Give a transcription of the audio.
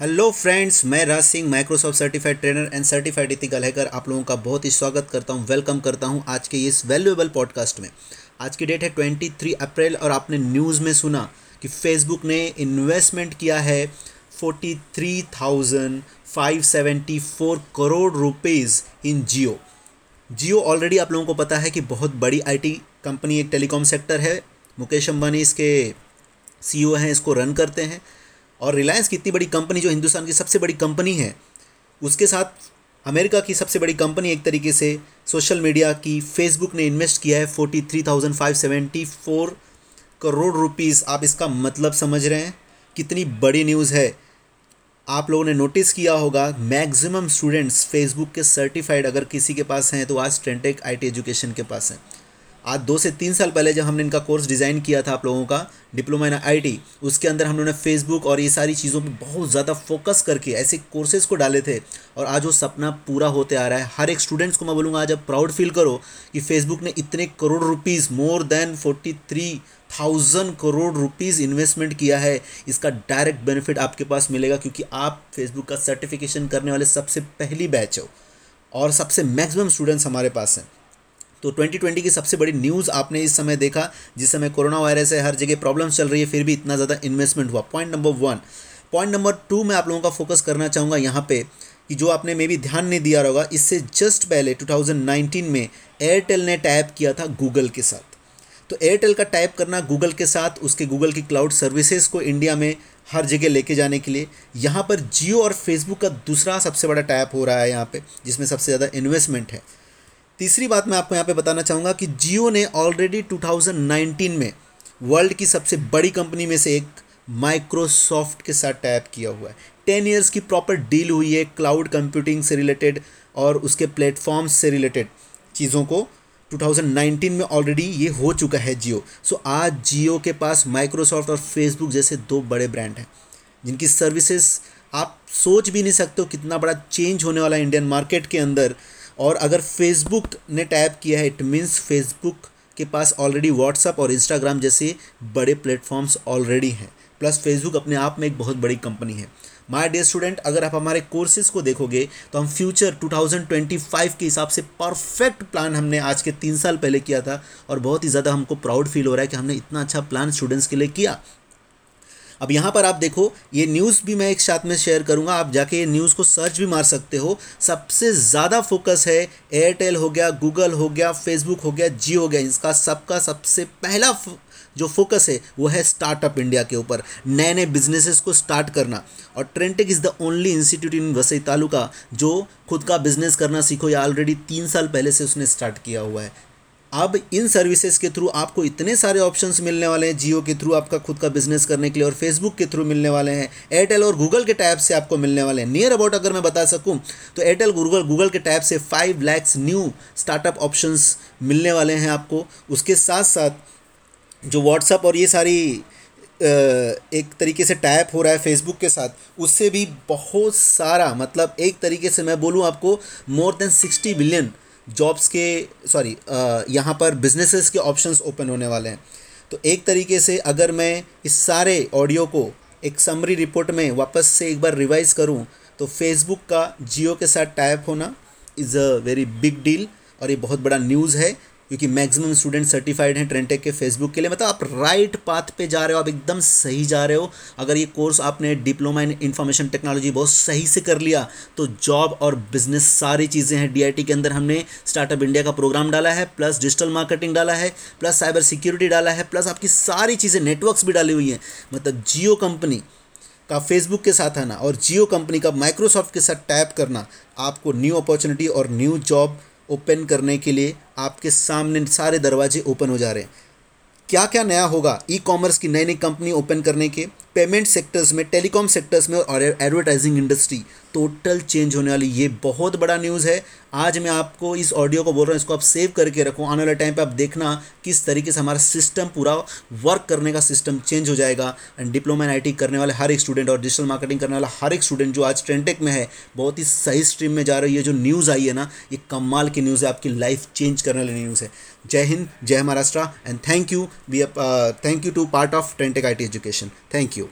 Hello friends, मैं Raj Singh Microsoft certified trainer and certified ethical hacker आप लोगों का बहुत ही स्वागत करता हूँ वेलकम करता हूँ आज के इस वैल्यूएबल पॉडकास्ट में। आज की डेट है ट्वेंटी थ्री अप्रैल और आपने न्यूज़ में सुना कि फेसबुक ने इन्वेस्टमेंट किया है forty three thousand five seventy four crore rupees in Jio Jio already आप लोगों को पता है कि बहुत बड़ी आईटी कंपनी एक टेलीकॉम सेक्टर है। मुकेश अंबानी इसके सीईओ हैं, इसको रन करते हैं। और रिलायंस की इतनी बड़ी कंपनी जो हिंदुस्तान की सबसे बड़ी कंपनी है, उसके साथ अमेरिका की सबसे बड़ी कंपनी एक तरीके से सोशल मीडिया की फेसबुक ने इन्वेस्ट किया है forty three thousand five seventy four crore rupees आप इसका मतलब समझ रहे हैं? कितनी बड़ी न्यूज़ है। आप लोगों ने नोटिस किया होगा मैक्सिमम स्टूडेंट्स फेसबुक के सर्टिफाइड अगर किसी के पास हैं तो आज ट्रेंटेक आईटी एजुकेशन के पास हैं। आज दो से तीन साल पहले जब हमने इनका कोर्स डिज़ाइन किया था आप लोगों का, डिप्लोमा इन आईटी उसके अंदर हम लोगों ने फेसबुक और ये सारी चीज़ों पे बहुत ज़्यादा फोकस करके ऐसे कोर्सेज़ को डाले थे और आज वो सपना पूरा होते आ रहा है। हर एक स्टूडेंट्स को मैं बोलूँगा, आज आप प्राउड फील करो कि फेसबुक ने इतने crore rupees more than forty three thousand crore rupees investment किया है। इसका डायरेक्ट बेनिफिट आपके पास मिलेगा क्योंकि आप फेसबुक का सर्टिफिकेशन करने वाले सबसे पहली बैच हो और सबसे मैक्सिमम स्टूडेंट्स हमारे पास हैं। तो 2020 की सबसे बड़ी न्यूज़ आपने इस समय देखा, जिस समय कोरोना वायरस है, हर जगह प्रॉब्लम्स चल रही है, फिर भी इतना ज़्यादा इन्वेस्टमेंट हुआ। Point number one point number two मैं आप लोगों का फोकस करना चाहूँगा यहाँ पे, कि जो आपने मे भी ध्यान नहीं दिया होगा, इससे जस्ट पहले 2019 में एयरटेल ने टैप किया था गूगल के साथ। तो एयरटेल का टाइप करना गूगल के साथ, उसके गूगल की क्लाउड सर्विसेज़ को इंडिया में हर जगह लेके जाने के लिए, यहाँ पर जियो और फेसबुक का दूसरा सबसे बड़ा टैप हो रहा है यहाँ पे, जिसमें सबसे ज़्यादा इन्वेस्टमेंट है। तीसरी बात मैं आपको यहाँ पे बताना चाहूँगा कि जियो ने ऑलरेडी 2019 में वर्ल्ड की सबसे बड़ी कंपनी में से एक माइक्रोसॉफ्ट के साथ टैप किया हुआ है। टेन ईयर्स की प्रॉपर डील हुई है क्लाउड कंप्यूटिंग से रिलेटेड और उसके प्लेटफॉर्म्स से रिलेटेड चीज़ों को। 2019 में ऑलरेडी ये हो चुका है जियो। सो so, आज जियो के पास माइक्रोसॉफ्ट और फेसबुक जैसे दो बड़े ब्रांड हैं जिनकी सर्विसेज़ आप सोच भी नहीं सकते हो कितना बड़ा चेंज होने वाला है इंडियन मार्केट के अंदर। और अगर फेसबुक ने टैप किया है इट मीन्स फेसबुक के पास ऑलरेडी व्हाट्सअप और इंस्टाग्राम जैसे बड़े प्लेटफॉर्म्स ऑलरेडी हैं। प्लस फेसबुक अपने आप में एक बहुत बड़ी कंपनी है। माय डियर स्टूडेंट अगर आप हमारे कोर्सेज को देखोगे तो हम फ्यूचर 2025 के हिसाब से परफेक्ट प्लान हमने आज के तीन साल पहले किया था और बहुत ही ज़्यादा हमको प्राउड फील हो रहा है कि हमने इतना अच्छा प्लान स्टूडेंट्स के लिए किया। अब यहाँ पर आप देखो, ये न्यूज़ भी मैं एक साथ में शेयर करूँगा। आप जाके ये न्यूज़ को सर्च भी मार सकते हो। सबसे ज़्यादा फोकस है एयरटेल हो गया गूगल हो गया फेसबुक हो गया जियो हो गया। इसका सबका सबसे पहला जो फोकस है, वो है स्टार्टअप इंडिया के ऊपर। नए नए बिजनेसेस को स्टार्ट करना। और Trentech is the only institute in Vasai taluka जो खुद का बिज़नेस करना सीखो। या ऑलरेडी तीन साल पहले से उसने स्टार्ट किया हुआ है। अब इन सर्विसेज़ के थ्रू आपको इतने सारे ऑप्शंस मिलने वाले हैं जियो के थ्रू आपका खुद का बिज़नेस करने के लिए और फेसबुक के थ्रू मिलने वाले हैं एयरटेल और गूगल के टैब से आपको मिलने वाले हैं। नियर अबाउट अगर मैं बता सकूँ तो एयरटेल गूगल गूगल के टैब से five lakhs new startup options मिलने वाले हैं आपको। उसके साथ साथ जो व्हाट्सअप और ये सारी एक तरीके से टैप हो रहा है फेसबुक के साथ, उससे भी बहुत सारा मतलब एक तरीके से मैं बोलूँ आपको more than sixty billion jobs के सॉरी यहाँ पर बिजनेसेस के ऑप्शंस ओपन होने वाले हैं। तो एक तरीके से अगर मैं इस सारे ऑडियो को एक समरी रिपोर्ट में वापस से एक बार रिवाइज करूँ तो फेसबुक का जियो के साथ टाइप होना is a very big deal और ये बहुत बड़ा न्यूज़ है। क्योंकि मैक्सिमम स्टूडेंट सर्टिफाइड हैं ट्रेंटेक के फेसबुक के लिए। मतलब आप राइट पाथ पे जा रहे हो, आप एकदम सही जा रहे हो। अगर ये कोर्स आपने डिप्लोमा इन इंफॉर्मेशन टेक्नोलॉजी बहुत सही से कर लिया तो जॉब और बिज़नेस सारी चीज़ें हैं। डीआईटी के अंदर हमने स्टार्टअप इंडिया का प्रोग्राम डाला है प्लस डिजिटल मार्केटिंग डाला है प्लस साइबर सिक्योरिटी डाला है प्लस आपकी सारी चीज़ें नेटवर्क्स भी डाली हुई हैं। मतलब जियो कंपनी का फेसबुक के साथ आना और जियो कंपनी का माइक्रोसॉफ्ट के साथ टैप करना, आपको न्यू अपॉर्चुनिटी और न्यू जॉब ओपन करने के लिए आपके सामने सारे दरवाजे ओपन हो जा रहे हैं। क्या क्या नया होगा ई कॉमर्स की नई नई कंपनी ओपन करने के पेमेंट सेक्टर्स में टेलीकॉम सेक्टर्स में और एडवर्टाइजिंग इंडस्ट्री टोटल चेंज होने वाली ये बहुत बड़ा न्यूज़ है। आज मैं आपको इस ऑडियो को बोल रहा हूँ, इसको आप सेव करके रखो। आने वाले टाइम पे आप देखना किस तरीके से हमारा सिस्टम पूरा वर्क करने का सिस्टम चेंज हो जाएगा। एंड डिप्लोमा इन आई करने वाले हर एक स्टूडेंट और डिजिटल मार्केटिंग करने वाला हर एक स्टूडेंट जो आज ट्रेंटेक में है, बहुत ही सही स्ट्रीम में जा रही है। जो न्यूज़ आई है ना, ये कमाल की न्यूज़ है। आपकी लाइफ चेंज करने वाली न्यूज़ है। जय हिंद, जय Maharashtra. And thank you We a uh, thank you to part of Trentech IT Education. Thank you.